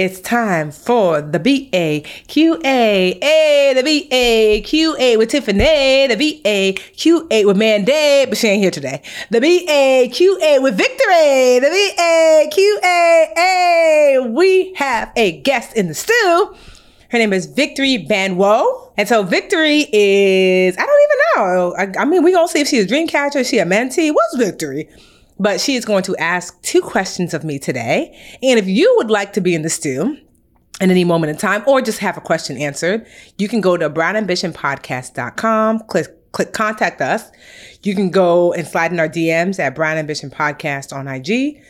It's time for the BA QA. The BA QA with Tiffany. The BA QA with Mandi, but she ain't here today. The BA QA with Victory. The BA QA. We have a guest in the stew. Her name is Victory Banwo. And so Victory is, I don't even know. I, I mean, we gonna see if she's a dream catcher, she a mentee. What's Victory? But she is going to ask two questions of me today. And if you would like to be in the stew, in any moment in time, or just have a question answered, you can go to brownambitionpodcast.com, click, click contact us. You can go and slide in our DMs at Brown Ambition Podcast on IG,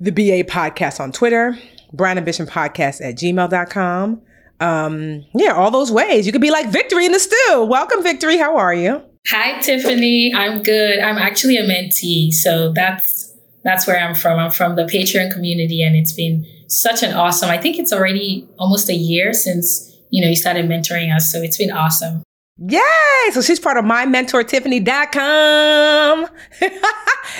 the BA Podcast on Twitter, Brown Ambition Podcast at gmail.com. Um, yeah, all those ways. You could be like Victory in the stew. Welcome, Victory. How are you? Hi, Tiffany. I'm good. I'm actually a mentee, so that's that's where I'm from. I'm from the Patreon community, and it's been such an awesome. I think it's already almost a year since you know you started mentoring us, so it's been awesome. Yay! So she's part of mymentortiffany.com.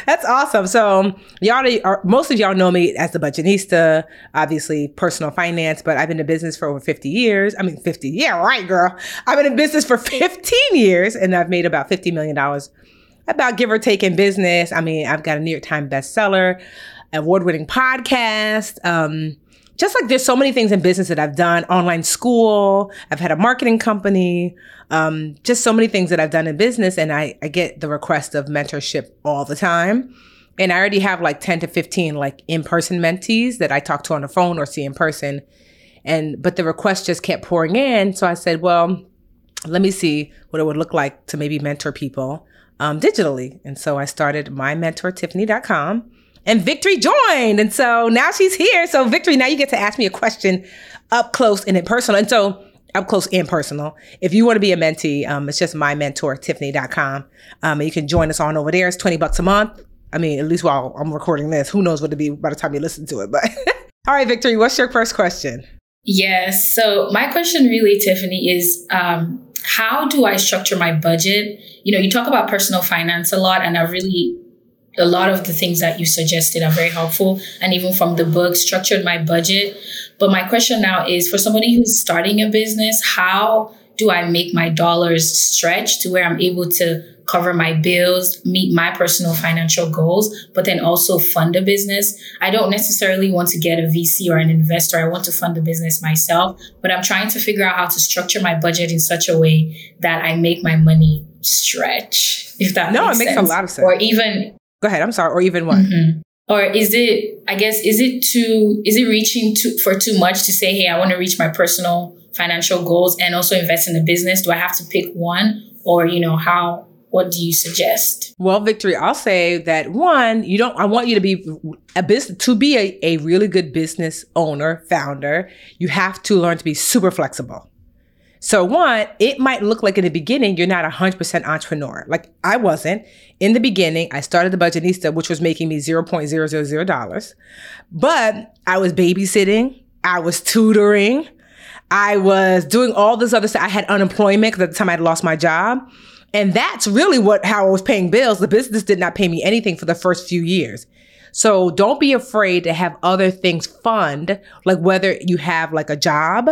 That's awesome. So y'all are, most of y'all know me as the budgetnista, obviously personal finance, but I've been in business for over 50 years. I mean, 50. Yeah, right, girl. I've been in business for 15 years and I've made about $50 million about give or take in business. I mean, I've got a New York Times bestseller, award winning podcast. Um, just like there's so many things in business that I've done, online school, I've had a marketing company, um, just so many things that I've done in business. And I, I get the request of mentorship all the time. And I already have like 10 to 15 like in-person mentees that I talk to on the phone or see in person. And, but the request just kept pouring in. So I said, well, let me see what it would look like to maybe mentor people um, digitally. And so I started mymentortiffany.com and Victory joined. And so now she's here. So Victory, now you get to ask me a question up close and in personal. And so up close and personal. If you want to be a mentee, um, it's just mymentortiffany.com. Um, and you can join us on over there. It's 20 bucks a month. I mean, at least while I'm recording this, who knows what it'll be by the time you listen to it. But all right, Victory, what's your first question? Yes. So my question really, Tiffany, is um, how do I structure my budget? You know, you talk about personal finance a lot, and I really a lot of the things that you suggested are very helpful. And even from the book, structured my budget. But my question now is for somebody who's starting a business, how do I make my dollars stretch to where I'm able to cover my bills, meet my personal financial goals, but then also fund a business? I don't necessarily want to get a VC or an investor. I want to fund the business myself, but I'm trying to figure out how to structure my budget in such a way that I make my money stretch. If that no, makes it makes sense. a lot of sense. Or even Go ahead. I'm sorry. Or even what? Mm-hmm. Or is it, I guess, is it too, is it reaching too, for too much to say, hey, I want to reach my personal financial goals and also invest in the business? Do I have to pick one? Or, you know, how, what do you suggest? Well, Victory, I'll say that one, you don't, I want you to be a business, to be a, a really good business owner, founder, you have to learn to be super flexible. So one, it might look like in the beginning you're not a hundred percent entrepreneur. Like I wasn't. In the beginning, I started the Budgetnista, which was making me zero point zero zero zero dollars. But I was babysitting, I was tutoring, I was doing all this other stuff. I had unemployment because at the time I'd lost my job. And that's really what how I was paying bills. The business did not pay me anything for the first few years. So don't be afraid to have other things fund, like whether you have like a job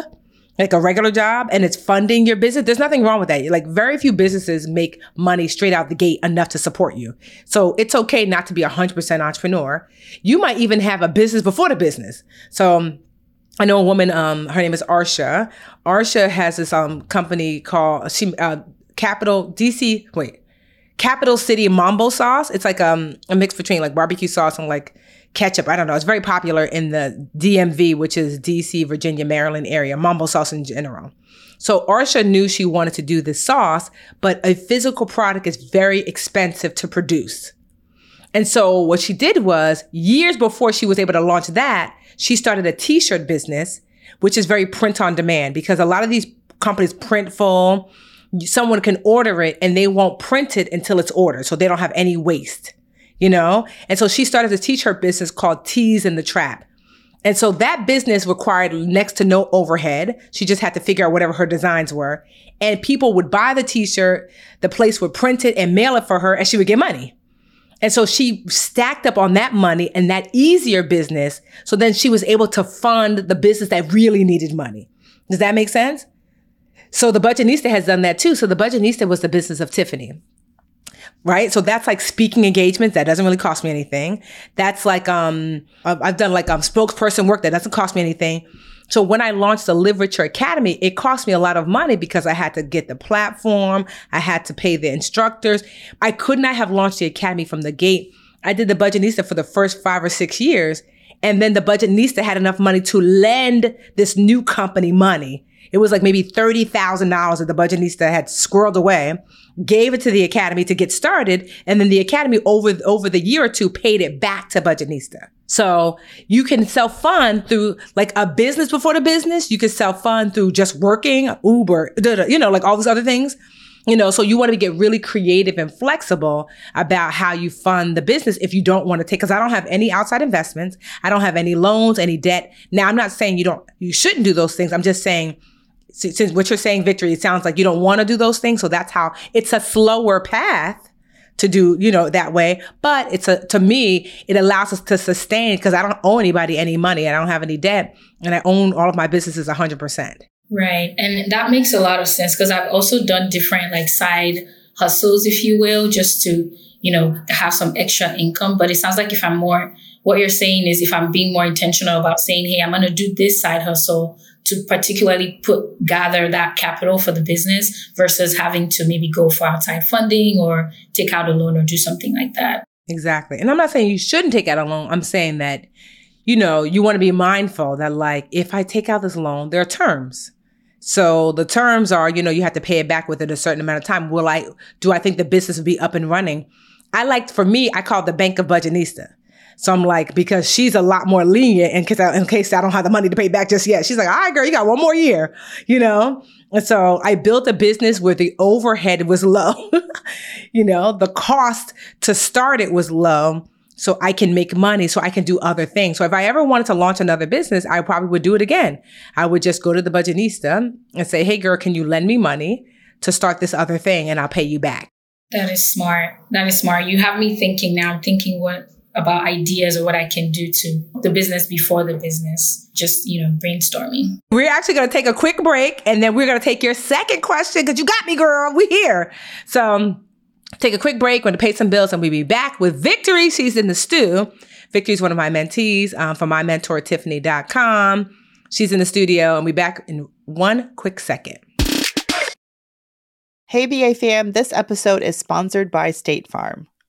like a regular job and it's funding your business, there's nothing wrong with that. Like very few businesses make money straight out the gate enough to support you. So it's okay not to be a hundred percent entrepreneur. You might even have a business before the business. So I know a woman. Um, her name is Arsha. Arsha has this um company called she uh, Capital DC. Wait, Capital City Mambo sauce. It's like um a mix between like barbecue sauce and like ketchup. I don't know. It's very popular in the DMV, which is DC, Virginia, Maryland area. Mambo sauce in general. So Arsha knew she wanted to do this sauce, but a physical product is very expensive to produce. And so what she did was years before she was able to launch that, she started a t-shirt business, which is very print on demand because a lot of these companies print full. Someone can order it and they won't print it until it's ordered. So they don't have any waste, you know? And so she started to teach her business called Tees in the Trap. And so that business required next to no overhead. She just had to figure out whatever her designs were. And people would buy the t-shirt, the place would print it and mail it for her and she would get money. And so she stacked up on that money and that easier business. So then she was able to fund the business that really needed money. Does that make sense? So the Budgetnista has done that too. So the Budgetnista was the business of Tiffany. Right. So that's like speaking engagements. That doesn't really cost me anything. That's like, um, I've done like um, spokesperson work that doesn't cost me anything. So when I launched the Richer Academy, it cost me a lot of money because I had to get the platform. I had to pay the instructors. I could not have launched the academy from the gate. I did the Budgetnista for the first five or six years. And then the Budgetnista had enough money to lend this new company money. It was like maybe $30,000 that the Budgetnista had squirreled away, gave it to the academy to get started. And then the academy over, over the year or two paid it back to Budgetnista. So you can self fund through like a business before the business. You can self fund through just working, Uber, you know, like all these other things. You know, so you want to get really creative and flexible about how you fund the business if you don't want to take, cause I don't have any outside investments. I don't have any loans, any debt. Now, I'm not saying you don't, you shouldn't do those things. I'm just saying, since what you're saying, Victory, it sounds like you don't want to do those things. So that's how it's a slower path to do, you know, that way. But it's a, to me, it allows us to sustain because I don't owe anybody any money. I don't have any debt and I own all of my businesses 100%. Right. And that makes a lot of sense because I've also done different like side hustles, if you will, just to, you know, have some extra income. But it sounds like if I'm more, what you're saying is if I'm being more intentional about saying, Hey, I'm going to do this side hustle to particularly put gather that capital for the business versus having to maybe go for outside funding or take out a loan or do something like that. Exactly. And I'm not saying you shouldn't take out a loan. I'm saying that, you know, you want to be mindful that like if I take out this loan, there are terms. So the terms are, you know, you have to pay it back within a certain amount of time. Will I do I think the business will be up and running? I like for me, I call it the bank of budgetnista. So I'm like, because she's a lot more lenient in case I, in case I don't have the money to pay back just yet. She's like, all right, girl, you got one more year, you know? And so I built a business where the overhead was low. you know, the cost to start it was low. So I can make money, so I can do other things. So if I ever wanted to launch another business, I probably would do it again. I would just go to the budgetnista and say, hey girl, can you lend me money to start this other thing and I'll pay you back. That is smart. That is smart. You have me thinking now, I'm thinking what about ideas or what I can do to the business before the business. Just, you know, brainstorming. We're actually going to take a quick break and then we're going to take your second question because you got me, girl. We here. So take a quick break. We're going to pay some bills and we'll be back with Victory. She's in the stew. Victory's one of my mentees um, from mymentortiffany.com. She's in the studio and we'll be back in one quick second. Hey, BA fam, this episode is sponsored by State Farm.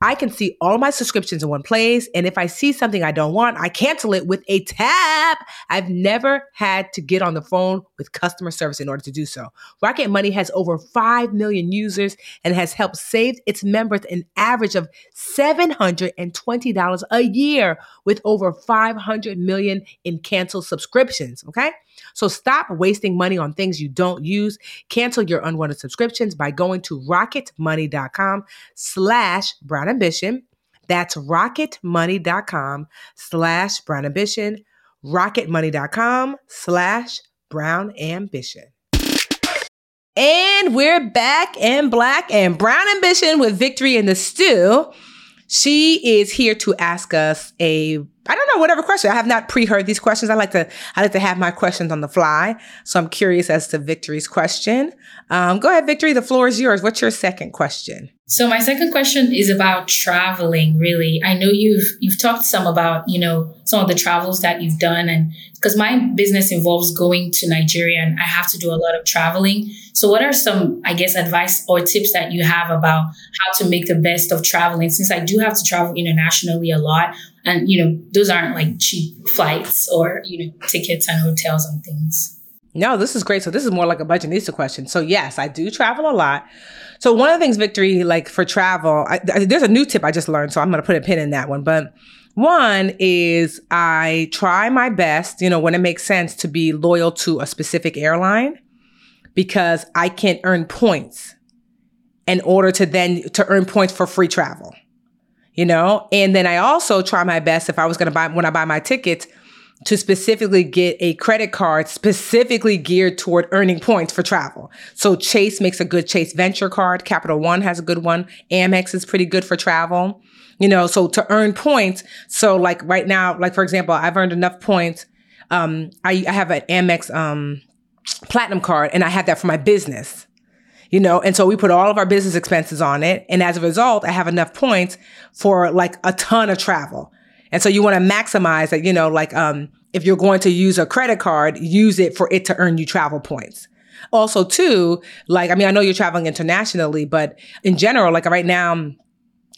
I can see all my subscriptions in one place. And if I see something I don't want, I cancel it with a tap. I've never had to get on the phone with customer service in order to do so. Rocket Money has over 5 million users and has helped save its members an average of $720 a year with over 500 million in canceled subscriptions. Okay. So stop wasting money on things you don't use. Cancel your unwanted subscriptions by going to rocketmoney.com slash brown ambition. That's rocketmoney.com slash brown ambition. Rocketmoney.com slash brown ambition. And we're back in black and brown ambition with victory in the stew. She is here to ask us a I don't know whatever question. I have not pre-heard these questions. I like to I like to have my questions on the fly. So I'm curious as to Victory's question. Um, go ahead, Victory. The floor is yours. What's your second question? So my second question is about traveling. Really, I know you've you've talked some about you know some of the travels that you've done, and because my business involves going to Nigeria and I have to do a lot of traveling. So what are some I guess advice or tips that you have about how to make the best of traveling? Since I do have to travel internationally a lot, and you know those aren't like cheap flights or you know tickets and hotels and things. No, this is great. So this is more like a budgetnista question. So yes, I do travel a lot. So one of the things, Victory, like for travel, I, there's a new tip I just learned. So I'm going to put a pin in that one. But one is I try my best, you know, when it makes sense to be loyal to a specific airline because I can earn points in order to then to earn points for free travel. You know, and then I also try my best if I was going to buy when I buy my tickets to specifically get a credit card specifically geared toward earning points for travel. So Chase makes a good Chase Venture card. Capital One has a good one. Amex is pretty good for travel. You know, so to earn points. So like right now, like for example, I've earned enough points. Um, I, I have an Amex um, platinum card and I have that for my business. You know, and so we put all of our business expenses on it. And as a result, I have enough points for like a ton of travel. And so you want to maximize that, you know, like um, if you're going to use a credit card, use it for it to earn you travel points. Also, too, like, I mean, I know you're traveling internationally, but in general, like right now,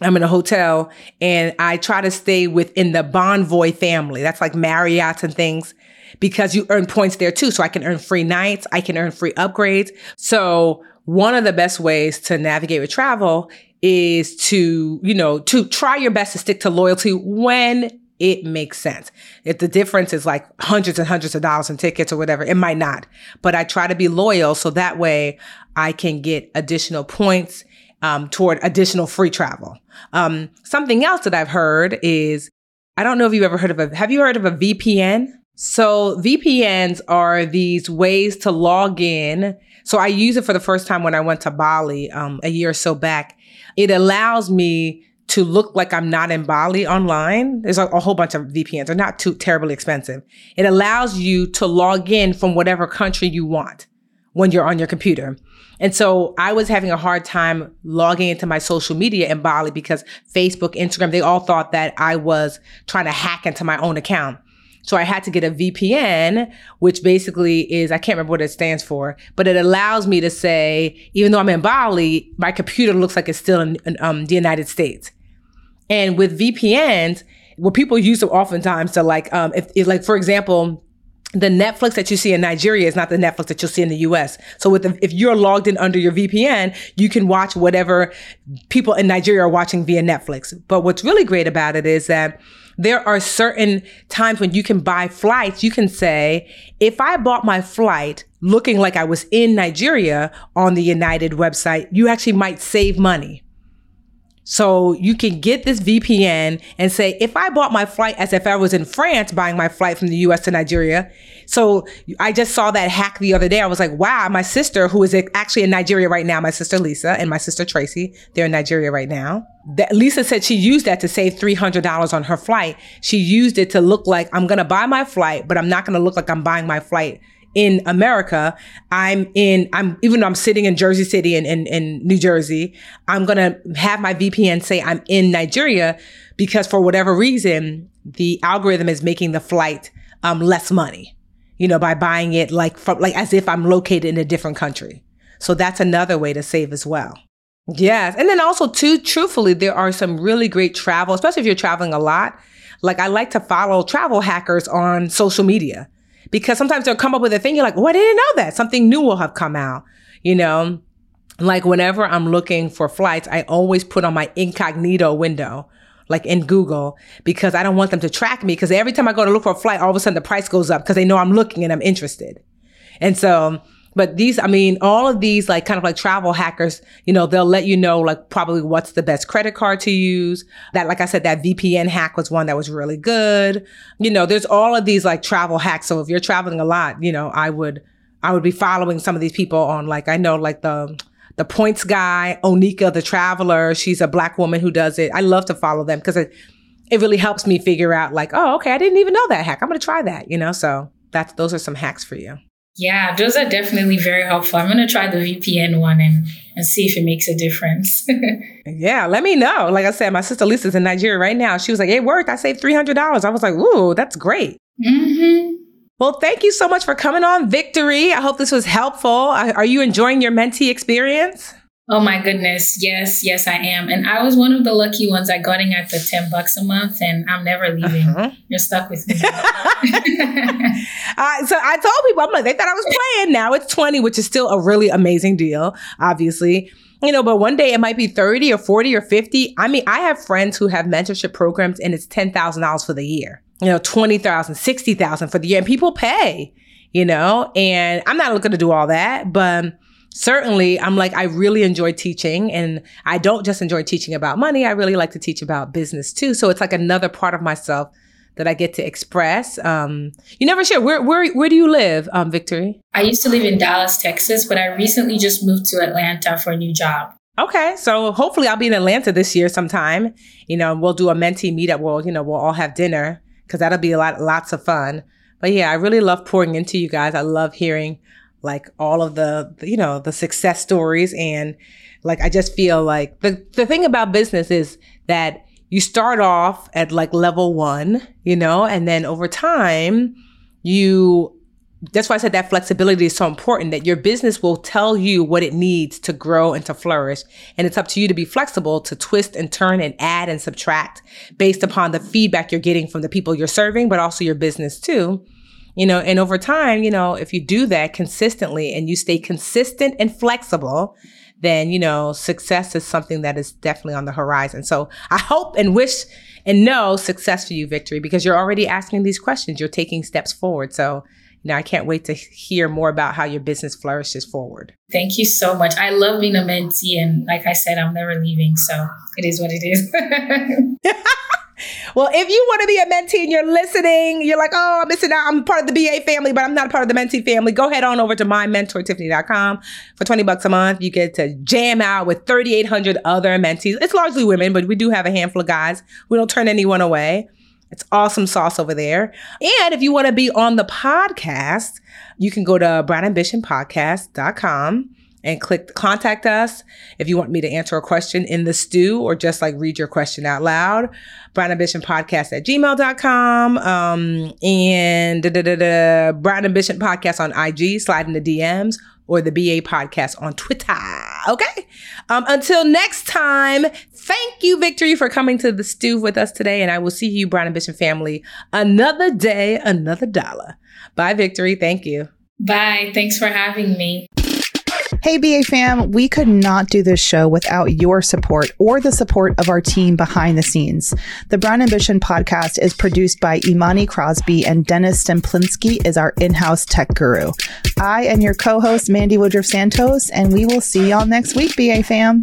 I'm in a hotel and I try to stay within the Bonvoy family. That's like Marriott and things. because you earn points there too. So I can earn free nights, I can earn free upgrades. So one of the best ways to navigate with travel is to, you know, to try your best to stick to loyalty when it makes sense. If the difference is like hundreds and hundreds of dollars in tickets or whatever, it might not. But I try to be loyal so that way I can get additional points um, toward additional free travel. Um, something else that I've heard is I don't know if you've ever heard of a, have you heard of a VPN? So VPNs are these ways to log in. So I use it for the first time when I went to Bali um, a year or so back. It allows me to look like I'm not in Bali online. There's a, a, whole bunch of VPNs. They're not too terribly expensive. It allows you to log in from whatever country you want when you're on your computer. And so I was having a hard time logging into my social media in Bali because Facebook, Instagram, they all thought that I was trying to hack into my own account. So I had to get a VPN, which basically is, I can't remember what it stands for, but it allows me to say, even though I'm in Bali, my computer looks like it's still in, in um, the United States. And with VPNs, what people use them oftentimes to like, um, if, if like, for example, the Netflix that you see in Nigeria is not the Netflix that you'll see in the US. So with the, if you're logged in under your VPN, you can watch whatever people in Nigeria are watching via Netflix. But what's really great about it is that there are certain times when you can buy flights. You can say, if I bought my flight looking like I was in Nigeria on the United website, you actually might save money. So you can get this VPN and say, if I bought my flight as if I was in France buying my flight from the US to Nigeria. So I just saw that hack the other day. I was like, wow, my sister, who is actually in Nigeria right now, my sister Lisa and my sister Tracy, they're in Nigeria right now. That Lisa said she used that to save $300 on her flight. She used it to look like I'm going to buy my flight, but I'm not going to look like I'm buying my flight in America, I'm in, I'm, even though I'm sitting in Jersey City and in, in, New Jersey, I'm going to have my VPN say I'm in Nigeria because for whatever reason, the algorithm is making the flight um, less money, you know, by buying it like from, like as if I'm located in a different country. So that's another way to save as well. Yes. And then also too, truthfully, there are some really great travel, especially if you're traveling a lot. Like I like to follow travel hackers on social media because sometimes they'll come up with a thing. You're like, oh, I didn't know that. Something new will have come out, you know? Like whenever I'm looking for flights, I always put on my incognito window, like in Google, because I don't want them to track me. Because every time I go to look for a flight, all of a sudden the price goes up because they know I'm looking and I'm interested. And so but these, I mean, all of these, like kind of like travel hackers, you know, they'll let you know, like probably what's the best credit card to use. That, like I said, that VPN hack was one that was really good. You know, there's all of these like travel hacks. So if you're traveling a lot, you know, I would, I would be following some of these people on like, I know like the, the points guy, Oneika, the traveler. She's a black woman who does it. I love to follow them because it, it really helps me figure out like, oh, okay, I didn't even know that hack. I'm going to try that, you know? So that's, those are some hacks for you. Yeah, those are definitely very helpful. I'm going to try the VPN one and, and see if it makes a difference. yeah, let me know. Like I said, my sister Lisa's in Nigeria right now. She was like, it worked. I saved $300. I was like, ooh, that's great. Mm-hmm. Well, thank you so much for coming on, Victory. I hope this was helpful. Are you enjoying your mentee experience? Oh my goodness. Yes, yes, I am. And I was one of the lucky ones I got in at the 10 bucks a month and I'm never leaving. Uh-huh. You're stuck with me. uh, so I told people, I'm like, they thought I was playing. Now it's 20, which is still a really amazing deal, obviously. You know, but one day it might be 30 or 40 or 50. I mean, I have friends who have mentorship programs and it's $10,000 for the year. You know, 20,000, 60,000 for the year and people pay, you know, and I'm not looking to do all that, but certainly I'm like, I really enjoy teaching and I don't just enjoy teaching about money. I really like to teach about business too. So it's like another part of myself that I get to express. Um, you never share. Where, where, where do you live, um, Victory? I used to live in Dallas, Texas, but I recently just moved to Atlanta for a new job. Okay. So hopefully I'll be in Atlanta this year sometime. You know, we'll do a mentee meetup. We'll, you know, we'll all have dinner because that'll be a lot, lots of fun. But yeah, I really love pouring into you guys. I love hearing like all of the, you know, the success stories. And like, I just feel like the, the thing about business is that you start off at like level one, you know, and then over time, you, that's why I said that flexibility is so important that your business will tell you what it needs to grow and to flourish. And it's up to you to be flexible to twist and turn and add and subtract based upon the feedback you're getting from the people you're serving, but also your business too. You know, and over time, you know, if you do that consistently and you stay consistent and flexible, then, you know, success is something that is definitely on the horizon. So I hope and wish and know success for you, Victory, because you're already asking these questions. You're taking steps forward. So, you know, I can't wait to hear more about how your business flourishes forward. Thank you so much. I love being a mentee. And like I said, I'm never leaving. So it is what it is. Well, if you want to be a mentee and you're listening, you're like, oh, I'm missing out. I'm part of the BA family, but I'm not part of the mentee family. Go head on over to mymentortiffany.com for 20 bucks a month. You get to jam out with 3,800 other mentees. It's largely women, but we do have a handful of guys. We don't turn anyone away. It's awesome sauce over there. And if you want to be on the podcast, you can go to brownambitionpodcast.com and click contact us if you want me to answer a question in the stew or just like read your question out loud. Brown Ambition Podcast at gmail.com. Um, and da, da, da, da, Ambition Podcast on IG, slide in the DMs, or the BA Podcast on Twitter. Okay. Um, until next time, thank you, Victory, for coming to the stew with us today. And I will see you, Brown Ambition family, another day, another dollar. Bye, Victory. Thank you. Bye. Thanks for having me. Hey, BA fam, we could not do this show without your support or the support of our team behind the scenes. The Brown Ambition podcast is produced by Imani Crosby and Dennis Stemplinsky is our in-house tech guru. I am your co-host, Mandi Woodruff-Sato, and we will see y'all next week, BA fam.